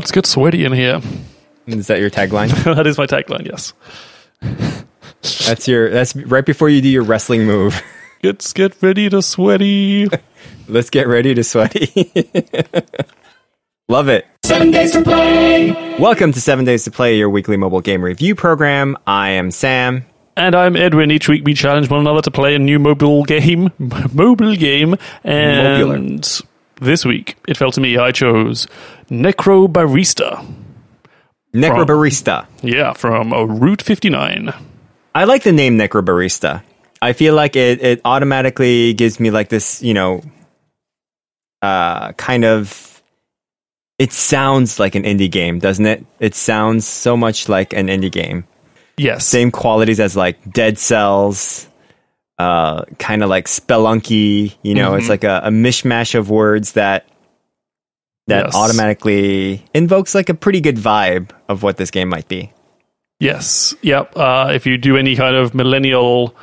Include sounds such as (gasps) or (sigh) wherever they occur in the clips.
Let's get sweaty in here. Is that your tagline? (laughs) that is my tagline. Yes. that's your. That's right before you do your wrestling move. (laughs) Let's get ready to sweaty. (laughs) Let's get ready to sweaty. Love it. Seven days to play. Welcome to Seven Days to Play, your weekly mobile game review program. I am Sam. And I'm Edwin. Each week we challenge one another to play a new mobile game. mobile game. And Mobular. This week, it fell to me, I chose Necrobarista. Necrobarista. From, yeah, from a Route 59. I like the name Necrobarista. I feel like it, it automatically gives me like this, you know, uh, kind of it sounds like an indie game, doesn't it? It sounds so much like an indie game. Yes. Same qualities as like Dead Cells, uh, kind of like Spelunky. You know, mm-hmm. it's like a, a, mishmash of words that that yes. automatically invokes like a pretty good vibe of what this game might be. Yes. Yep. Uh, if you do any kind of millennial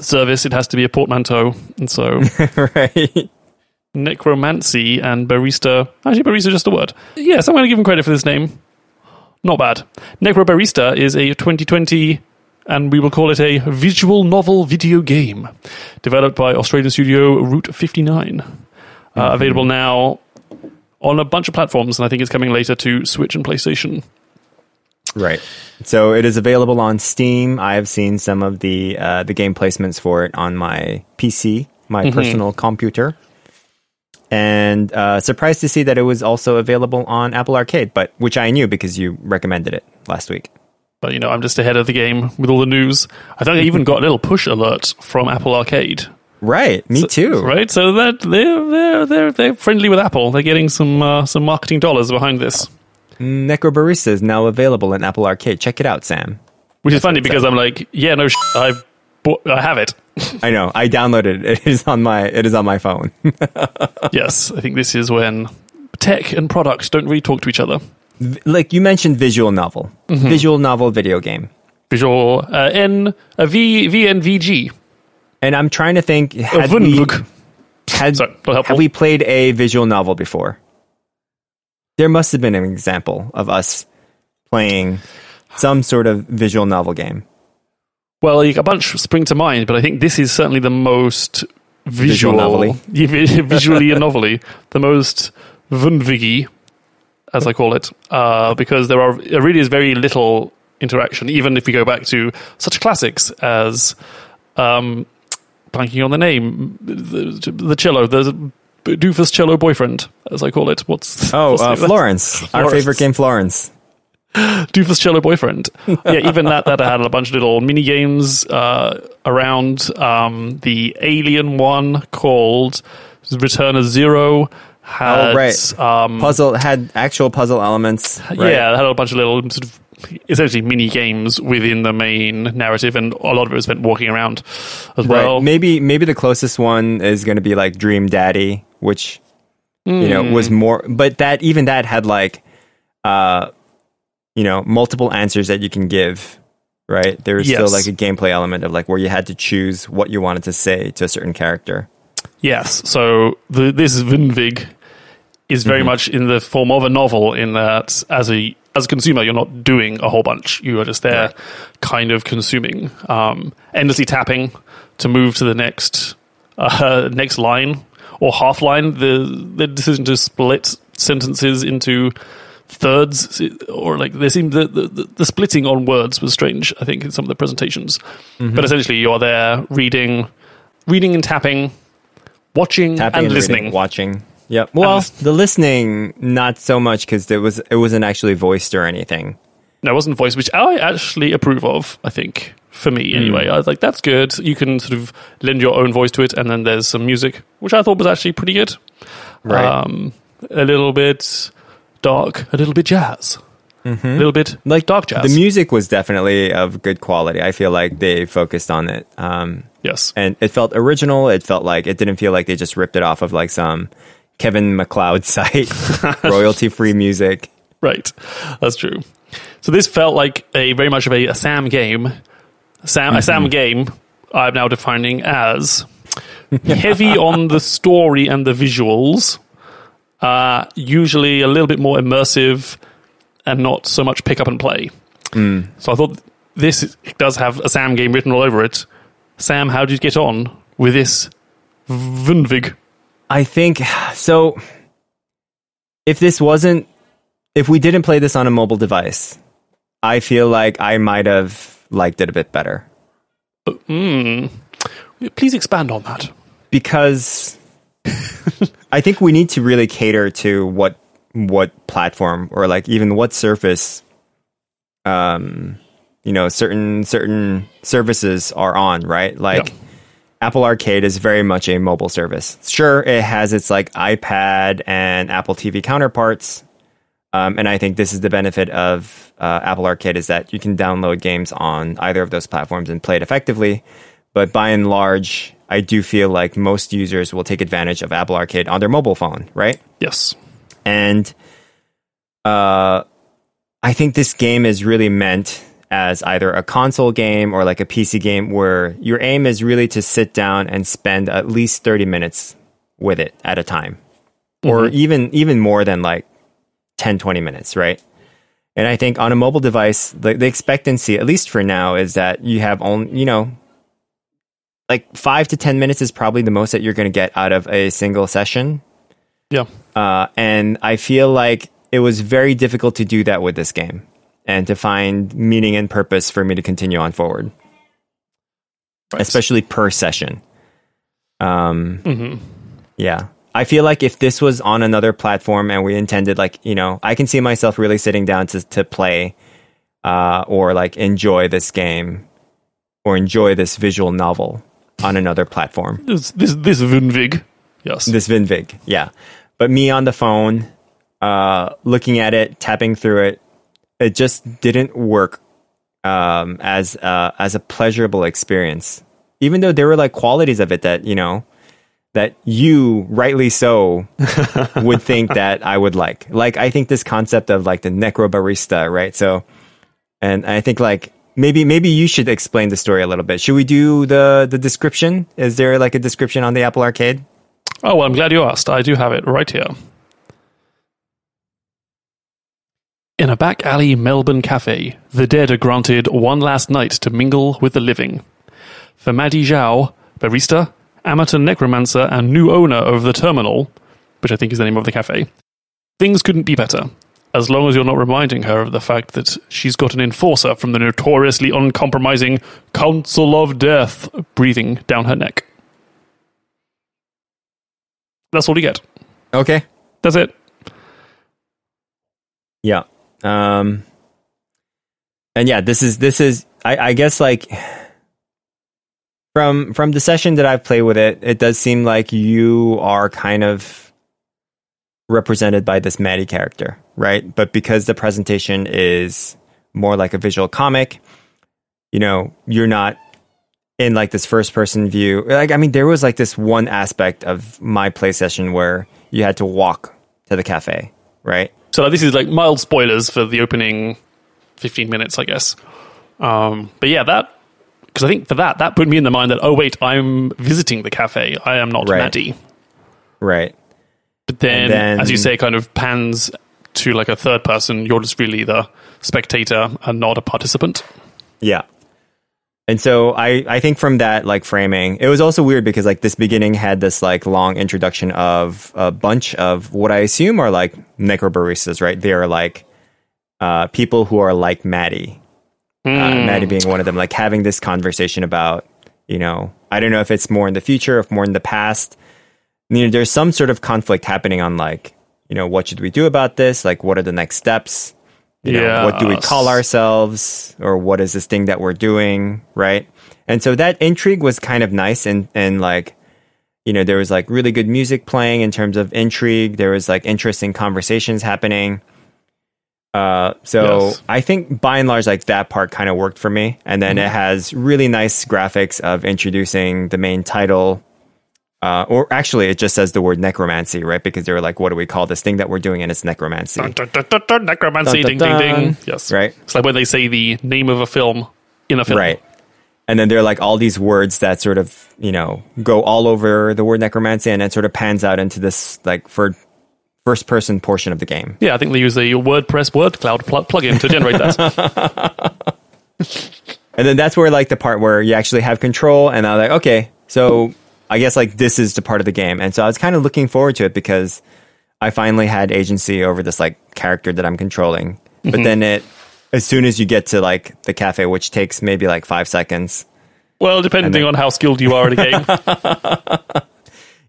service, it has to be a portmanteau, and so (laughs) right necromancy and barista. Actually, barista just a word. Yes, I'm going to give him credit for this name. Not bad. Necrobarista is a 2020, and we will call it a visual novel video game, developed by Australian studio Route 59. Uh, mm-hmm. Available now on a bunch of platforms, and I think it's coming later to Switch and PlayStation. Right. So it is available on Steam. I have seen some of the uh, the game placements for it on my PC, my mm-hmm. personal computer and uh, surprised to see that it was also available on Apple Arcade, but which I knew because you recommended it last week. But you know, I'm just ahead of the game with all the news. I think I even got a little push alert from Apple Arcade. Right, me so, too. Right, so that they're they're they're they're friendly with Apple. They're getting some uh, some marketing dollars behind this. Necrobarista is now available in Apple Arcade. Check it out, Sam. Which That's is funny because I'm like, yeah, no, sh- I've I have it. (laughs) I know. I downloaded it. It is on my it is on my phone. (laughs) yes, I think this is when tech and products don't really talk to each other. Like you mentioned, visual novel, mm-hmm. visual novel video game, visual uh, N a V V N V G. And I'm trying to think. Had we, had, Sorry, have we played a visual novel before? There must have been an example of us playing some sort of visual novel game. Well, a bunch spring to mind, but I think this is certainly the most visual, visual (laughs) visually (laughs) a novelty, the most vunvigi, as I call it, uh, because there are really is very little interaction. Even if we go back to such classics as, um, blanking on the name, the, the cello, the doofus cello boyfriend, as I call it. What's oh (laughs) what's uh, Florence, Florence, our favorite game, Florence. (gasps) Doofus Cello Boyfriend. yeah, even that that had a bunch of little mini games uh, around. Um, the Alien one called Return of Zero had oh, right. um, puzzle had actual puzzle elements. Right? Yeah, had a bunch of little sort of essentially mini games within the main narrative, and a lot of it was spent walking around as well. Right. Maybe maybe the closest one is going to be like Dream Daddy, which mm. you know was hmm. more, but that even that had like. Uh, you know multiple answers that you can give right there was yes. still like a gameplay element of like where you had to choose what you wanted to say to a certain character yes so the, this is vinvig is very mm-hmm. much in the form of a novel in that as a as a consumer you're not doing a whole bunch you are just there right. kind of consuming um, endlessly tapping to move to the next uh, next line or half line the the decision to split sentences into thirds or like they seemed the, the, the splitting on words was strange i think in some of the presentations mm-hmm. but essentially you're there reading reading and tapping watching tapping and, and listening reading, watching yep well the listening not so much because it was it wasn't actually voiced or anything no it wasn't voiced which i actually approve of i think for me anyway mm. i was like that's good you can sort of lend your own voice to it and then there's some music which i thought was actually pretty good right um, a little bit dark, a little bit jazz. Mm-hmm. A little bit like dark jazz. The music was definitely of good quality. I feel like they focused on it. Um, yes. And it felt original. It felt like it didn't feel like they just ripped it off of like some Kevin MacLeod (laughs) site, (laughs) royalty free music. Right. That's true. So this felt like a very much of a, a Sam game. Sam, mm-hmm. A Sam game I'm now defining as (laughs) heavy on the story and the visuals uh, usually a little bit more immersive, and not so much pick up and play. Hmm. So I thought this is- does have a Sam game written all over it. Sam, how did you get on with this Vundvig? I think so. If this wasn't, if we didn't play this on a mobile device, I feel like I might have liked it a bit better Please expand on that. because (laughs) I think we need to really cater to what what platform or like even what surface, um, you know, certain certain services are on, right? Like. Yeah. Apple Arcade is very much a mobile service. Sure, it has its like iPad and Apple TV counterparts, um, and I think this is the benefit of uh, Apple Arcade is that you can download games on either of those platforms and play it effectively. But by and large, I do feel like most users will take advantage of Apple Arcade on their mobile phone, right? Yes. And uh, I think this game is really meant as either a console game or like a PC game where your aim is really to sit down and spend at least 30 minutes with it at a time. Or even even more than like 10 20 minutes right? And i think on a mobile device the, the expectancy at least for now is that you have only you know like 5 to 10 minutes is probably the most that you're going to get out of a single session. Yeah. uh, and I feel like it was very difficult to do that with this game and to find meaning and purpose for me to continue on forward, Right. especially per session. Um, Mhm. yeah. I feel like if this was on another platform and we intended, like, you know, I can see myself really sitting down to, to play uh, or like enjoy this game or enjoy this visual novel on another platform. This this, this Vundvig. Yes. This Vinvig, yeah. But me on the phone, uh, looking at it, tapping through it, it just didn't work um, as uh, as a pleasurable experience. Even though there were like qualities of it that you know that you rightly so (laughs) would think that I would like. Like I think this concept of like the necro barista, right? So, and I think like maybe maybe you should explain the story a little bit. Should we do the the description? Is there like a description on the Apple Arcade? Oh, well, I'm glad you asked. I do have it right here. In a back alley Melbourne cafe, the dead are granted one last night to mingle with the living. For Maddy Xiao, barista, amateur necromancer, and new owner of the terminal, which I think is the name of the cafe, things couldn't be better. As long as you're not reminding her of the fact that she's got an enforcer from the notoriously uncompromising Council of Death breathing down her neck. That's all you get. Okay. That's it. Yeah. Um and yeah, this is this is I, I guess like from from the session that I've played with it, it does seem like you are kind of represented by this Maddy character, right? But because the presentation is more like a visual comic, you know, you're not in like this first person view. Like I mean, there was like this one aspect of my play session where you had to walk to the cafe, right? So like, this is like mild spoilers for the opening 15 minutes, I guess. Um, but yeah, that because I think for that that put me in the mind that oh wait, I'm visiting the cafe. I am not Right. Maddy. Right. But then, then- as you say, kind of pans to like a third person. You're just really the spectator and not a participant. Yeah. And so I, I think from that like framing, it was also weird because like this beginning had this like long introduction of a bunch of what I assume are like necrobaristas, right? They are like uh, people who are like Maddy. Uh, Maddy being one of them, like having this conversation about, you know, I don't know if it's more in the future, if more in the past. You know, there's some sort of conflict happening on like, you know, what should we do about this? Like, what are the next steps? You know, what do we call ourselves or what is this thing that we're doing, right? And so that intrigue was kind of nice and and like you know, there was like really good music playing in terms of intrigue. There was like interesting conversations happening. Uh, so Yes. I think by and large, like that part kind of worked for me. And then it has really nice graphics of introducing the main title. Uh, or actually, it just says the word necromancy, right? Because they were like, what do we call this thing that we're doing? And it's necromancy. Dun, dun, dun, dun, dun, necromancy, Dun, ding, dun, ding, ding. Yes, Right. It's like when they say the name of a film in a film. Right. And then there are like all these words that sort of, you know, go all over the word necromancy and it sort of pans out into this like for first person portion of the game. Yeah, I think they use the WordPress word cloud pl- plugin to generate that. (laughs) (laughs) And then that's where like the part where you actually have control and I was like, okay, so I guess like this is the part of the game. And so I was kind of looking forward to it because I finally had agency over this like character that I'm controlling. But mm-hmm. then it as soon as you get to like the cafe, which takes maybe like five seconds. well, depending then- on how skilled you are at a game. (laughs)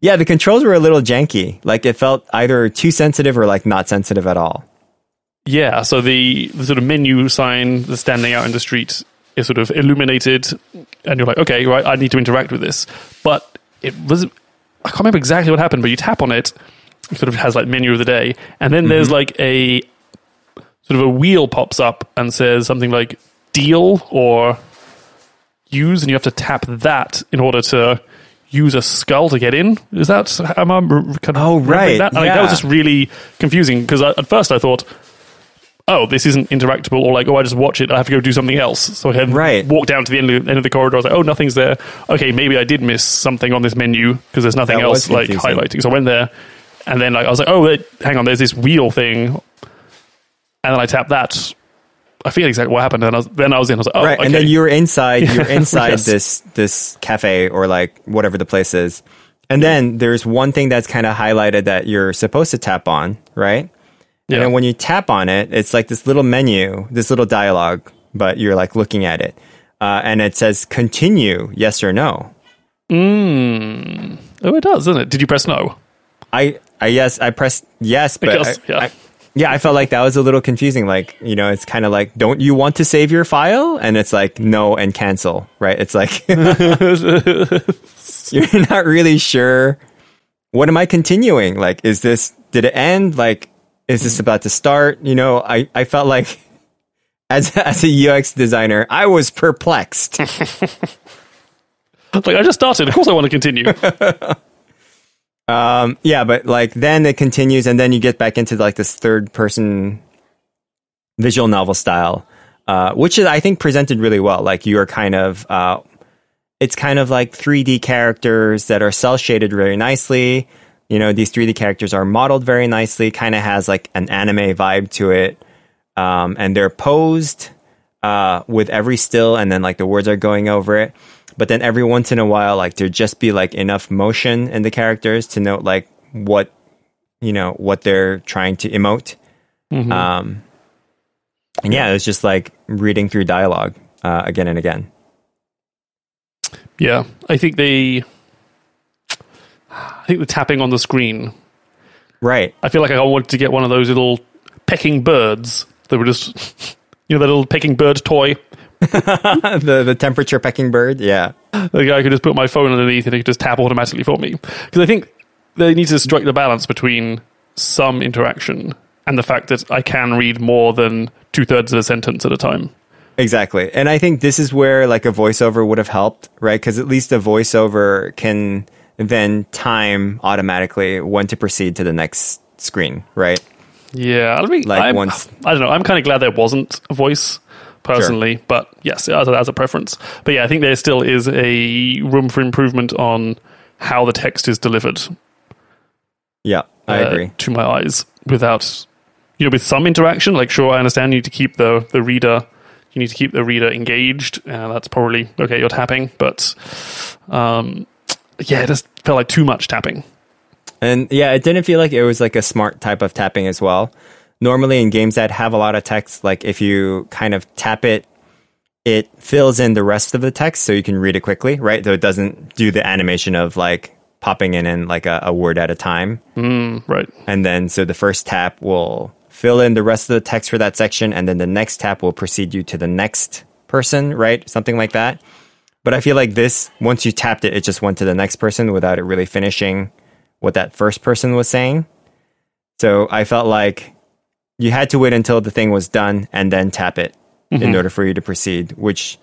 Yeah, the controls were a little janky. Like it felt either too sensitive or like not sensitive at all. yeah, so the, the sort of menu sign that's standing out in the street is sort of illuminated, and you're like, okay, right, I need to interact with this. But it was, I can't remember exactly what happened, but you tap on it, it sort of has like menu of the day, and then there's mm-hmm. like a sort of a wheel pops up and says something like deal or use, and you have to tap that in order to use a skull to get in. Is that am I? kind of Oh, right, That? Like, that was just really confusing because at first I thought, oh, this isn't interactable, or like, oh, I just watch it. I have to go do something else. So I had Right. walk down to the end of, end of the corridor. I was like, oh, nothing's there. Okay, maybe I did miss something on this menu because there's nothing That else like highlighting. So I went there, and then like I was like, oh, wait, hang on, there's this wheel thing, and then I tapped that. I forget exactly what happened. And I was, then I was in. I was like, oh, right. okay. And then you're inside you're (laughs) inside Yes. this this cafe or like whatever the place is. And then there's one thing that's kind of highlighted that you're supposed to tap on, right? Yeah. And then when you tap on it, it's like this little menu, this little dialogue, but you're like looking at it. Uh, and it says continue, yes or no. oh, it does, doesn't it? Did you press no? I, I yes, I pressed yes, but Because- I, yeah. I, yeah, I felt like that was a little confusing. Like, you know, it's kind of like, don't you want to save your file? And it's like, no, and cancel, right? It's like, (laughs) you're not really sure. What am I continuing? Like, is this, did it end? Like, is this about to start? You know, I, I felt like (laughs) as, as a UX designer, I was perplexed. (laughs) Like I just started. Of course, I want to continue. (laughs) um, yeah, but like then it continues, and then you get back into like this third person visual novel style, uh, which is I think presented really well. Like you are kind of, uh, it's kind of like 3D characters that are cel shaded very nicely. You know, these 3D characters are modeled very nicely. Kind of has like an anime vibe to it, um, and they're posed uh, with every still, and then like the words are going over it. But then every once in a while, like there just be like enough motion in the characters to note like what you know what they're trying to emote. Um, and yeah, it's just like reading through dialogue uh, again and again. yeah, I think they. I think the tapping on the screen. Right. I feel like I wanted to get one of those little pecking birds that were just, (laughs) you know, that little pecking bird toy. (laughs) the the temperature pecking bird. Yeah. Like I could just put my phone underneath and it could just tap automatically for me. Because I think they need to strike the balance between some interaction and the fact that I can read more than two thirds of a sentence at a time. Exactly. And I think this is where like a voiceover would have helped, right? Because at least a voiceover can then time automatically when to proceed to the next screen, right? Yeah, I mean, Like I'm, once- I don't know. I'm kind of glad there wasn't a voice personally, but yes, as a, as a preference. But yeah, I think there still is a room for improvement on how the text is delivered. Yeah, I uh, agree. to my eyes without you know with some interaction. Like, sure, I understand you need to keep the the reader. You need to keep the reader engaged, and that's probably okay. You're tapping, but um, yeah, it just felt like too much tapping. And yeah, it didn't feel like it was like a smart type of tapping as well. Normally in games that have a lot of text, like if you kind of tap it, it fills in the rest of the text so you can read it quickly, right? So it doesn't do the animation of like popping in in like a, a word at a time. Mm, right. And then so the first tap will fill in the rest of the text for that section, and then the next tap will proceed you to the next person, right? Something like that. But I feel like this, once you tapped it, it just went to the next person without it really finishing what that first person was saying. So I felt like you had to wait until the thing was done and then tap it in mm-hmm. order for you to proceed, which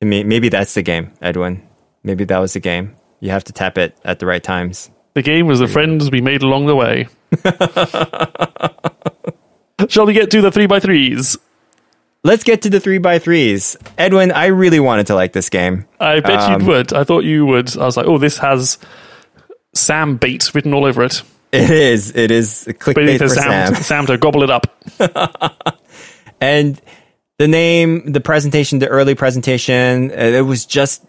to me, maybe that's the game, Edwin. Maybe that was the game. You have to tap it at the right times. The game was the friends we made along the way. (laughs) Shall we get to the three by threes? Let's get to the three by threes. Edwin, I really wanted to like this game. I bet Um, you would. I thought you would. I was like, oh, this has Sam bait written all over it. It is. It is clickbait for Sam, Sam. Sam to gobble it up. (laughs) And the name, the presentation, the early presentation, uh, it was just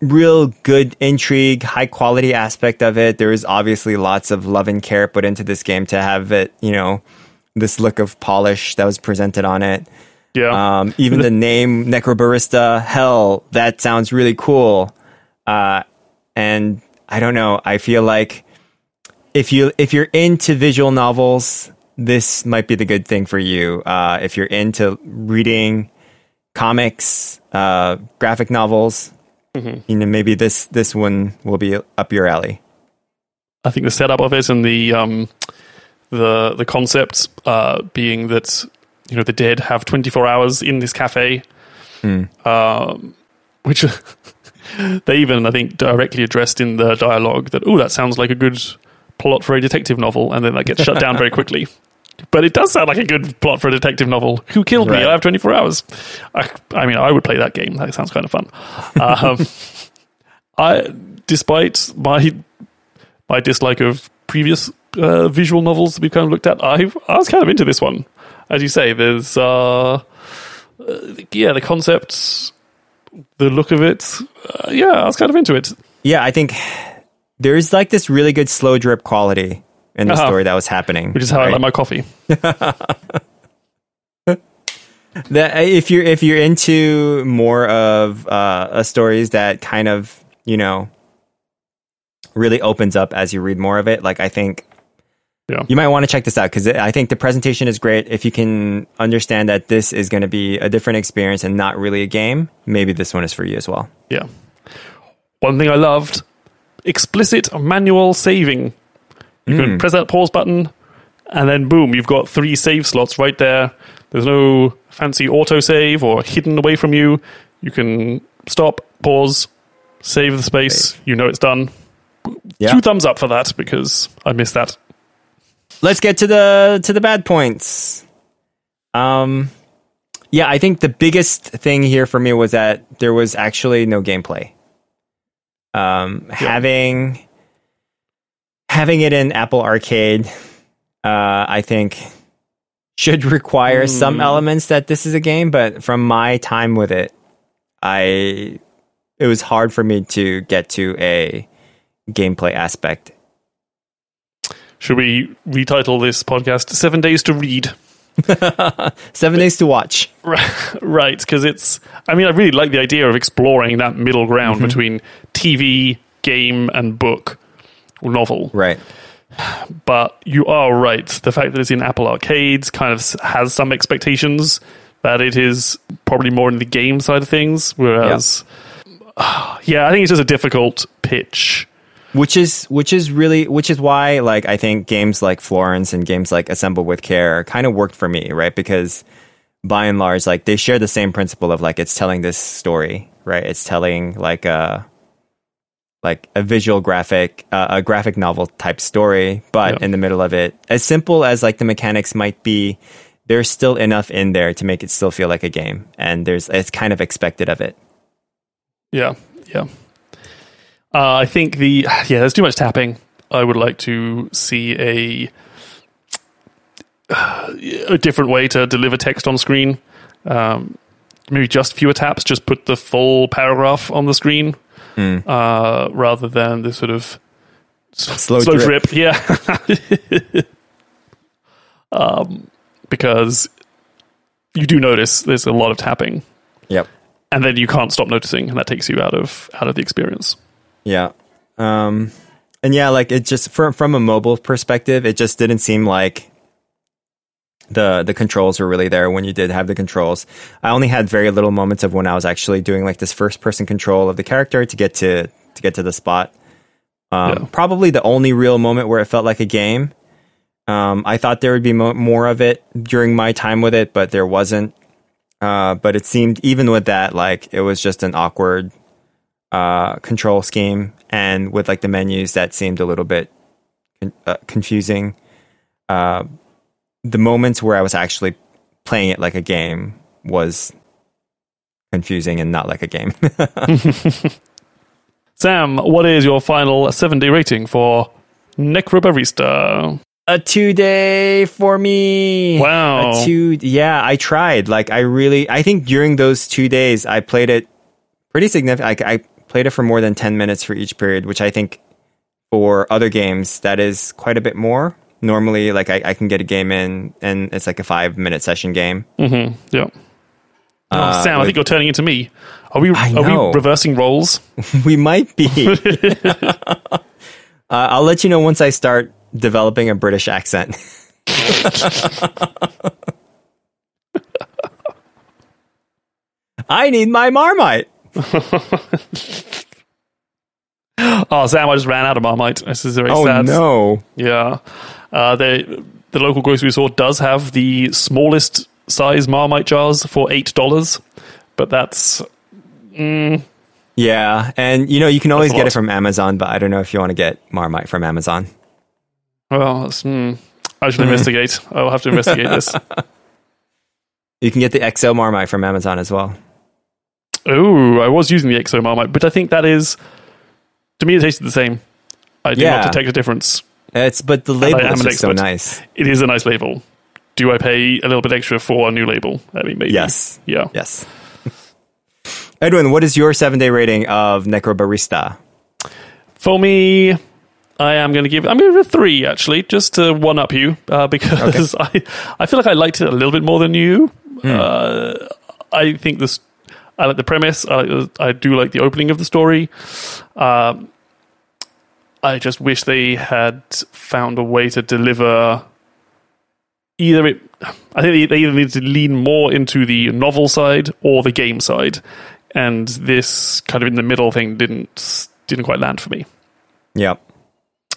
real good intrigue, high quality aspect of it. There was obviously lots of love and care put into this game to have it, you know, this look of polish that was presented on it. Yeah. Um, even the name Necrobarista, hell, that sounds really cool. Uh, and I don't know. I feel like if you if you're into visual novels, this might be the good thing for you. Uh, if you're into reading comics, uh, graphic novels, you know maybe this this one will be up your alley. I think the setup of it and the um, the the concept uh, being that you know the dead have 24 hours in this cafe, um, which (laughs) they even I think directly addressed in the dialogue that oh that sounds like a good plot for a detective novel, and then that gets shut down very (laughs) quickly. But it does sound like a good plot for a detective novel. Who killed Right. me? I have 24 hours. I, I mean, I would play that game. That sounds kind of fun. Um, (laughs) I, despite my my dislike of previous uh, visual novels that we've kind of looked at, I I was kind of into this one. As you say, there's uh, uh, yeah, the concepts, the look of it. Uh, yeah, I was kind of into it. Yeah, I think there's like this really good slow drip quality in the Uh-huh. story that was happening, Which is how I like my coffee. (laughs) that if you're if you're into more of uh, uh, stories that kind of you know really opens up as you read more of it like i think Yeah. you might want to check this out because i think the presentation is great if you can understand that this is going to be a different experience and not really a game maybe this one is for you as well Yeah. One thing I loved explicit manual saving. You can mm. press that pause button, and then boom, you've got three save slots right there. There's no fancy auto save or hidden away from you. You can stop, pause, save the space. You know it's done. yeah Two thumbs up for that because I missed that. Let's get to the to the bad points. Um yeah i think the biggest thing here for me was that there was actually no gameplay. Um having having it in apple arcade uh i think should require some elements that this is a game but from my time with it i it was hard for me to get to a gameplay aspect Should we retitle this podcast Seven Days to Read? (laughs) seven days to watch. Right because it's i mean i really like the idea of exploring that middle ground mm-hmm. between tv game and book or novel. Right. But you are right. The fact that it's in apple arcades kind of has some expectations that it is probably more in the game side of things whereas yeah, (sighs) i think it's just a difficult pitch which is which is really which is why like I think games like Florence and games like Assemble with Care kind of worked for me, right? Because by and large, like they share the same principle of like it's telling this story, right? It's telling like a like a visual graphic, uh, a graphic novel type story, but Yeah. in the middle of it, as simple as like the mechanics might be, there's still enough in there to make it still feel like a game, and there's it's kind of expected of it. Yeah, yeah. Uh, I think the yeah, there's too much tapping. I would like to see a a different way to deliver text on screen. Um, maybe just fewer taps. Just put the full paragraph on the screen uh, rather than the sort of Slow, slow drip. drip. Yeah. (laughs) um, because you do notice there's a lot of tapping, Yep. and then you can't stop noticing, and that takes you out of out of the experience. Yeah. Um and yeah, like it just from from a mobile perspective, it just didn't seem like the the controls were really there when you did have the controls. I only had very little moments of when I was actually doing like this first person control of the character to get to to get to the spot. Um, Yeah. Probably the only real moment where it felt like a game. Um, I thought there would be mo- more of it during my time with it, but there wasn't. Uh, but it seemed even with that, like it was just an awkward uh, control scheme, and with like the menus that seemed a little bit uh, confusing. Uh, the moments where I was actually playing it like a game was confusing and not like a game. (laughs) Sam, what is your final seven day rating for Necrobarista. A two day for me. Wow. A two. Yeah, I tried. Like, I really. I think during those two days, I played it pretty significant. Like, I played it for more than ten minutes for each period, which I think for other games that is quite a bit more. Normally, like I, I can get a game in, and it's like a five minute session game. Mm-hmm. Yeah. Oh, Uh, Sam, I think you're turning into me. Are we? Are we reversing roles? (laughs) we might be. (laughs) uh, I'll let you know once I start developing a British accent. (laughs) I need my Marmite. (laughs) Oh, Sam, I just ran out of Marmite. This is very Oh sad. no! Yeah. Uh, they, the local grocery store does have the smallest size Marmite jars for $8, but that's. Yeah, and you know you can always get it from Amazon, but I don't know if you want to get Marmite from Amazon. Well, hmm. I should investigate. I'll have to investigate this. (laughs) You can get the XL Marmite from Amazon as well. Oh, I was using the XO Marmite, but I think that is. To me, it tasted the same. I do Yeah. not detect a difference. It's but the label is just so nice. It is a nice label. Do I pay a little bit extra for a new label? I mean, maybe. Yes. Yeah. Yes. (laughs) Edwin, what is your seven day rating of Necrobarista? For me, I am going to give. I'm going to give it a three actually, just to one up you, uh, (laughs) because I I feel like I liked it a little bit more than you. Uh, I think this. I like the premise. I, like I do like the opening of the story. Um, I just wish they had found a way to deliver. Either it, I think they, they either need to lean more into the novel side or the game side, and this kind of in the middle thing didn't didn't quite land for me. Yeah.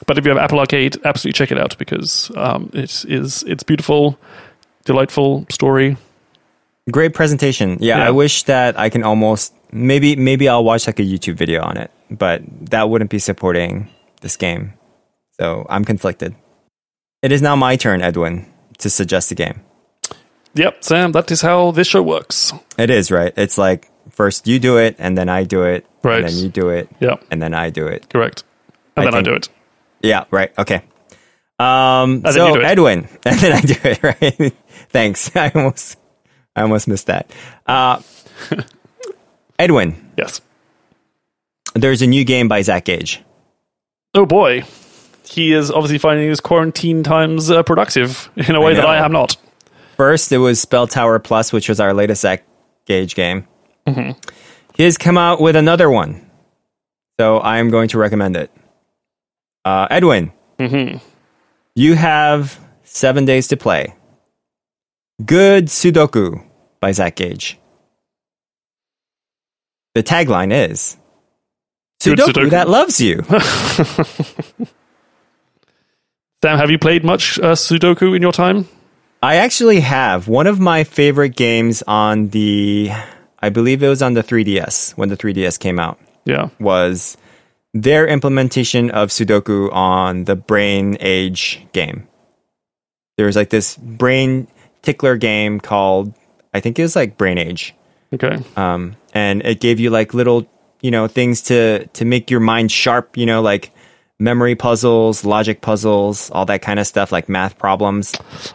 But if you have Apple Arcade, absolutely check it out because um, it is it's beautiful, delightful story. Great presentation. Yeah, Yeah. I wish that I can almost maybe maybe I'll watch like a YouTube video on it, but that wouldn't be supporting this game. So I'm conflicted. It is now my turn, Edwin, to suggest a game. Yep, Sam, that is how this show works. It is right. It's like first you do it, and then I do it, Right. and then you do it, Yep, and then I do it. correct. And I then I do it. Yeah, right. Okay. Um, so you do it. Edwin, (laughs) and then I do it. Right. (laughs) Thanks. (laughs) I almost, I almost missed that. Uh, (laughs) Edwin, Yes. there's a new game by Zach Gage. Oh boy, he is obviously finding his quarantine times uh, productive in a way that. I am not. First, it was Spell Tower Plus, which was our latest Zach Gage game. Mm-hmm. He has come out with another one, so I am going to recommend it. Uh, Edwin, Mm-hmm. you have seven days to play. Good Sudoku by Zach Gage. The tagline is Sudoku, Sudoku. that loves you. (laughs) Sam, have you played much uh, Sudoku in your time? I actually have one of my favorite games on the, I believe it was on the 3DS when the 3DS came out. Yeah. was their implementation of Sudoku on the Brain Age game. There was like this brain tickler game called, I think it was like Brain Age, Okay. um, and it gave you like little, you know, things to to make your mind sharp. You know, like memory puzzles, logic puzzles, all that kind of stuff, like math problems.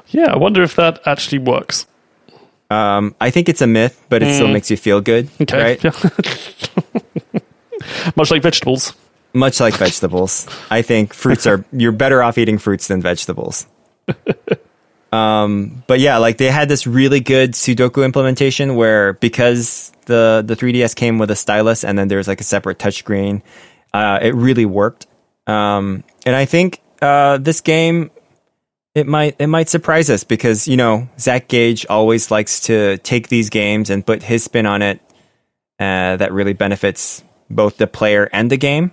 Yeah, I wonder if that actually works. Um, I think it's a myth, but it still makes you feel good, Okay. right? Yeah. (laughs) Much like vegetables. Much like vegetables. I think fruits are (laughs) you're better off eating fruits than vegetables. (laughs) um, but yeah, like they had this really good Sudoku implementation where because the the 3DS came with a stylus and then there's like a separate touchscreen, uh, it really worked. Um, and I think uh, this game it might it might surprise us because you know Zach Gage always likes to take these games and put his spin on it uh, that really benefits both the player and the game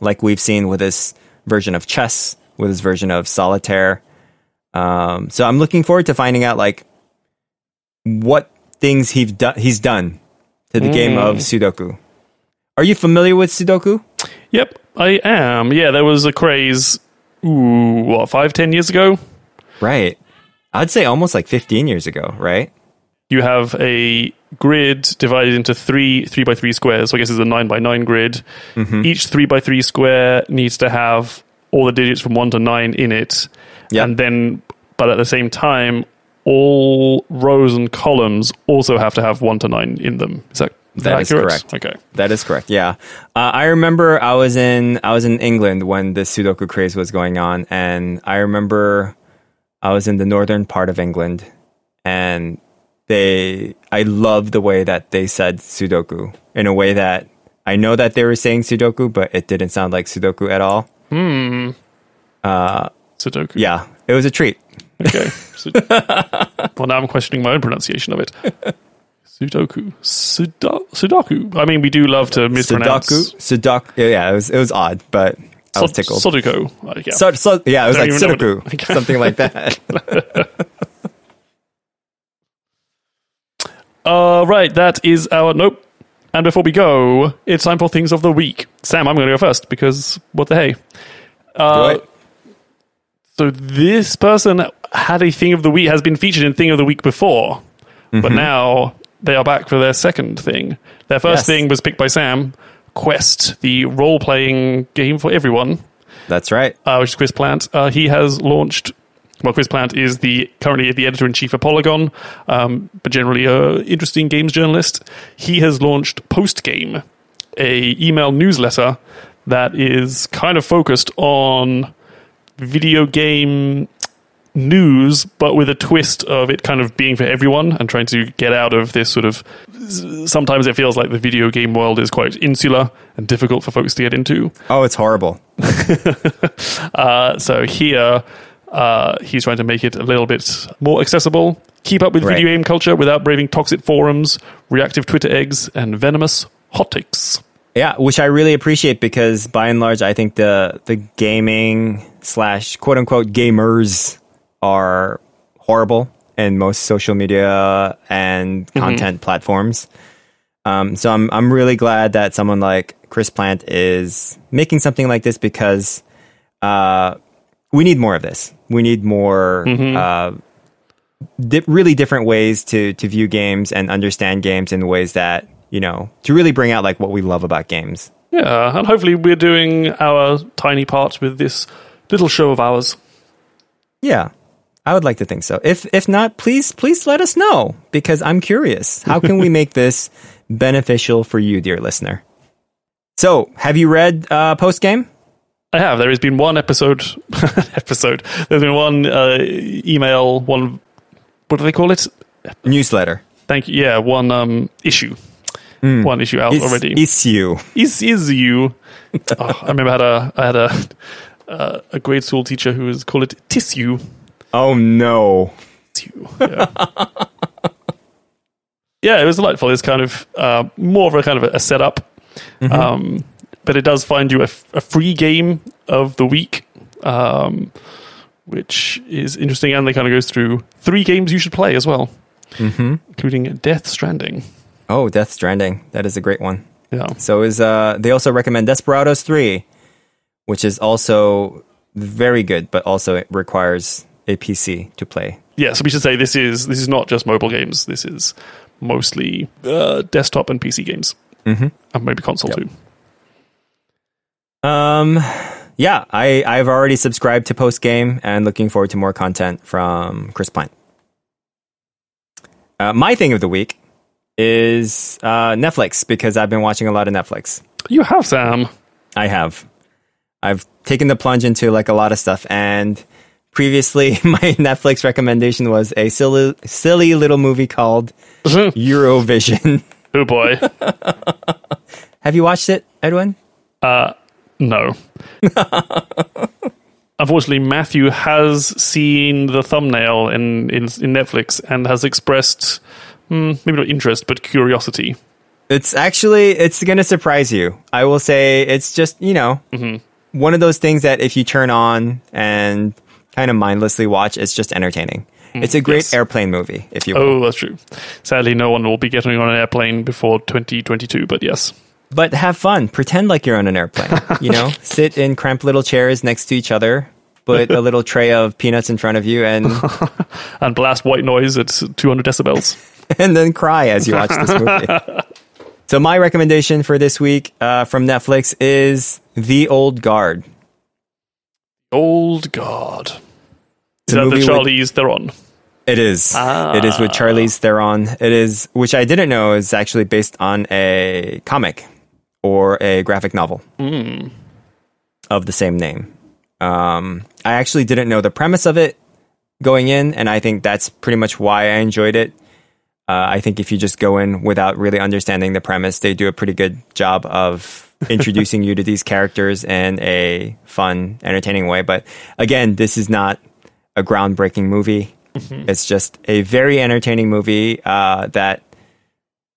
like we've seen with this version of chess, with this version of solitaire. Um, so I'm looking forward to finding out like what things he's done he's done to the game of Sudoku. Are you familiar with Sudoku? Yep, I am. Yeah, there was a craze, ooh, what, five, ten years ago? Right. I'd say almost like 15 years ago, right? you have a grid divided into three three by three squares. So I guess it's a nine by nine grid. Mm-hmm. Each three by three square needs to have all the digits from one to nine in it, Yep. and then, but at the same time, all rows and columns also have to have one to nine in them. Is that That is accurate? correct. Okay. That is correct. Yeah, uh, I remember I was in I was in England when the Sudoku craze was going on, and I remember I was in the northern part of England, and they I loved the way that they said Sudoku in a way that I know that they were saying Sudoku, but it didn't sound like Sudoku at all. Sudoku. Yeah, it was a treat. Okay. (laughs) So, well, now I'm questioning my own pronunciation of it. Sudoku. Sudo- Sudoku. I mean, we do love to mispronounce. Sudoku, Sudoku. Yeah, it was it was odd, but I was tickled. Sudoku. Yeah. So, so, yeah, it was like Sudoku, (laughs) Okay. something like that. (laughs) Uh, right, that is our nope. And before we go, it's time for things of the week. Sam, I'm going to go first because what the hey? Uh. So this person had a thing of the week has been featured in thing of the week before, but Mm-hmm. now they are back for their second thing. Their first Yes. thing was picked by Sam, Quest, the role-playing game for everyone, That's right. uh, which is Chris Plante. Uh, he has launched. Well, Chris Plante is the currently the editor in chief of Polygon, um, but generally a interesting games journalist. He has launched Postgame, a email newsletter that is kind of focused on video game news, but with a twist of it kind of being for everyone and trying to get out of this sort of. Sometimes it feels like the video game world is quite insular and difficult for folks to get into. Oh, it's horrible. (laughs) Uh, so here, uh, he's trying to make it a little bit more accessible. Keep up with Right. video game culture without braving toxic forums, reactive Twitter eggs, and venomous hot takes. Yeah, which I really appreciate because by and large, I think the the gaming slash quote unquote gamers are horrible in most social media and content platforms. Um, so I'm I'm really glad that someone like Chris Plante is making something like this because uh, we need more of this. We need more uh, di- really different ways to to view games and understand games in ways that you know to really bring out like what we love about games. Yeah, and hopefully we're doing our tiny part with this little show of ours. Yeah, I would like to think so. If if not, please please let us know because I'm curious. How can we make this (laughs) beneficial for you, dear listener? So, have you read uh, post game? I have. There has been one episode. (laughs) episode. There's been one uh, email. One. What do they call it? Newsletter. Thank you. Yeah, one um, issue. One issue out It's, already. Issue. is is you. (laughs) oh, I remember I had a I had a uh, a grade school teacher who is called it tissue. Oh no. Tissue. Yeah. (laughs) yeah, it was delightful. It's kind of uh, more of a kind of a, setup, um, but it does find you a, f- a free game of the week, um, which is interesting. And they kind of goes through three games you should play as well, mm-hmm. including Death Stranding. Oh, Death Stranding. That is a great one. Yeah. So is uh they also recommend Desperados 3, which is also very good, but also it requires a PC to play. yeah, so we should say this is this is not just mobile games. This is mostly uh, desktop and PC games, mm-hmm. and maybe console Yep. too. Um, yeah, I I've already subscribed to Post Game and looking forward to more content from Chris Plante. Uh, my thing of the week is uh, Netflix because I've been watching a lot of Netflix. You have Sam. I have. I've taken the plunge into like a lot of stuff and previously (laughs) my Netflix recommendation was a silly silly little movie called (laughs) Eurovision. (laughs) oh boy, have you watched it, Edwin? Uh, no. Unfortunately, Matthew has seen the thumbnail in in, in Netflix and has expressed hmm, maybe not interest but curiosity. It's actually it's going to surprise you. I will say it's just, you know, one of those things that if you turn on and kind of mindlessly watch, it's just entertaining. It's a great yes. airplane movie, if you will. Oh, that's true. Sadly, no one will be getting on an airplane before 2022. But yes, But have fun. Pretend like you're on an airplane. You know, (laughs) sit in cramped little chairs next to each other. Put a little tray of peanuts in front of you, and (laughs) and blast white noise at 200 decibels. (laughs) and then cry as you watch this movie. so my recommendation for this week uh, from Netflix is The Old Guard. Old Guard. Is that the with- Theron? It is. It is with Charlize Theron. It is, which I didn't know is actually based on a comic or a graphic novel of the same name. Um, I actually didn't know the premise of it going in, and I think that's pretty much why I enjoyed it. Uh, I think if you just go in without really understanding the premise, they do a pretty good job of introducing you to these characters in a fun, entertaining way. But again, this is not a groundbreaking movie. It's just a very entertaining movie uh, that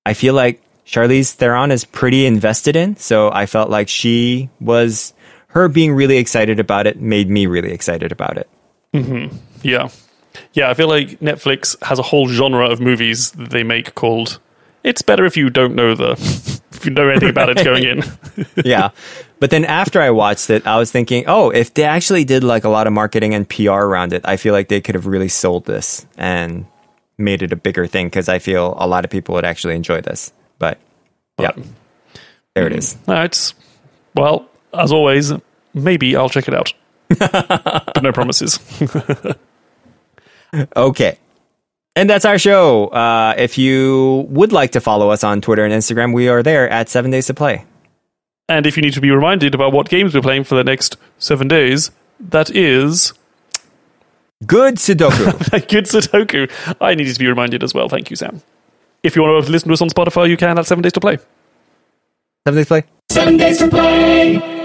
I feel like Charlize Theron is pretty invested in. So I felt like she was, her being really excited about it made me really excited about it. Yeah. Yeah, I feel like Netflix has a whole genre of movies that they make called It's Better If You Don't Know the if you know anything about it going in. (laughs) yeah. But then after I watched it, I was thinking, oh, if they actually did like a lot of marketing and PR around it, I feel like they could have really sold this and made it a bigger thing because I feel a lot of people would actually enjoy this. But yeah, there it is. Hmm. No, it's well, as always, maybe I'll check it out. (laughs) but no promises. (laughs) Okay. And that's our show. Uh, if you would like to follow us on Twitter and Instagram, we are there at Seven Days to Play. And if you need to be reminded about what games we're playing for the next seven days, that is Good Sudoku. (laughs) good Sudoku. I needed to be reminded as well. Thank you, Sam. If you want to listen to us on Spotify, you can at Seven Days to Play. Seven Days to Play. Seven days to play.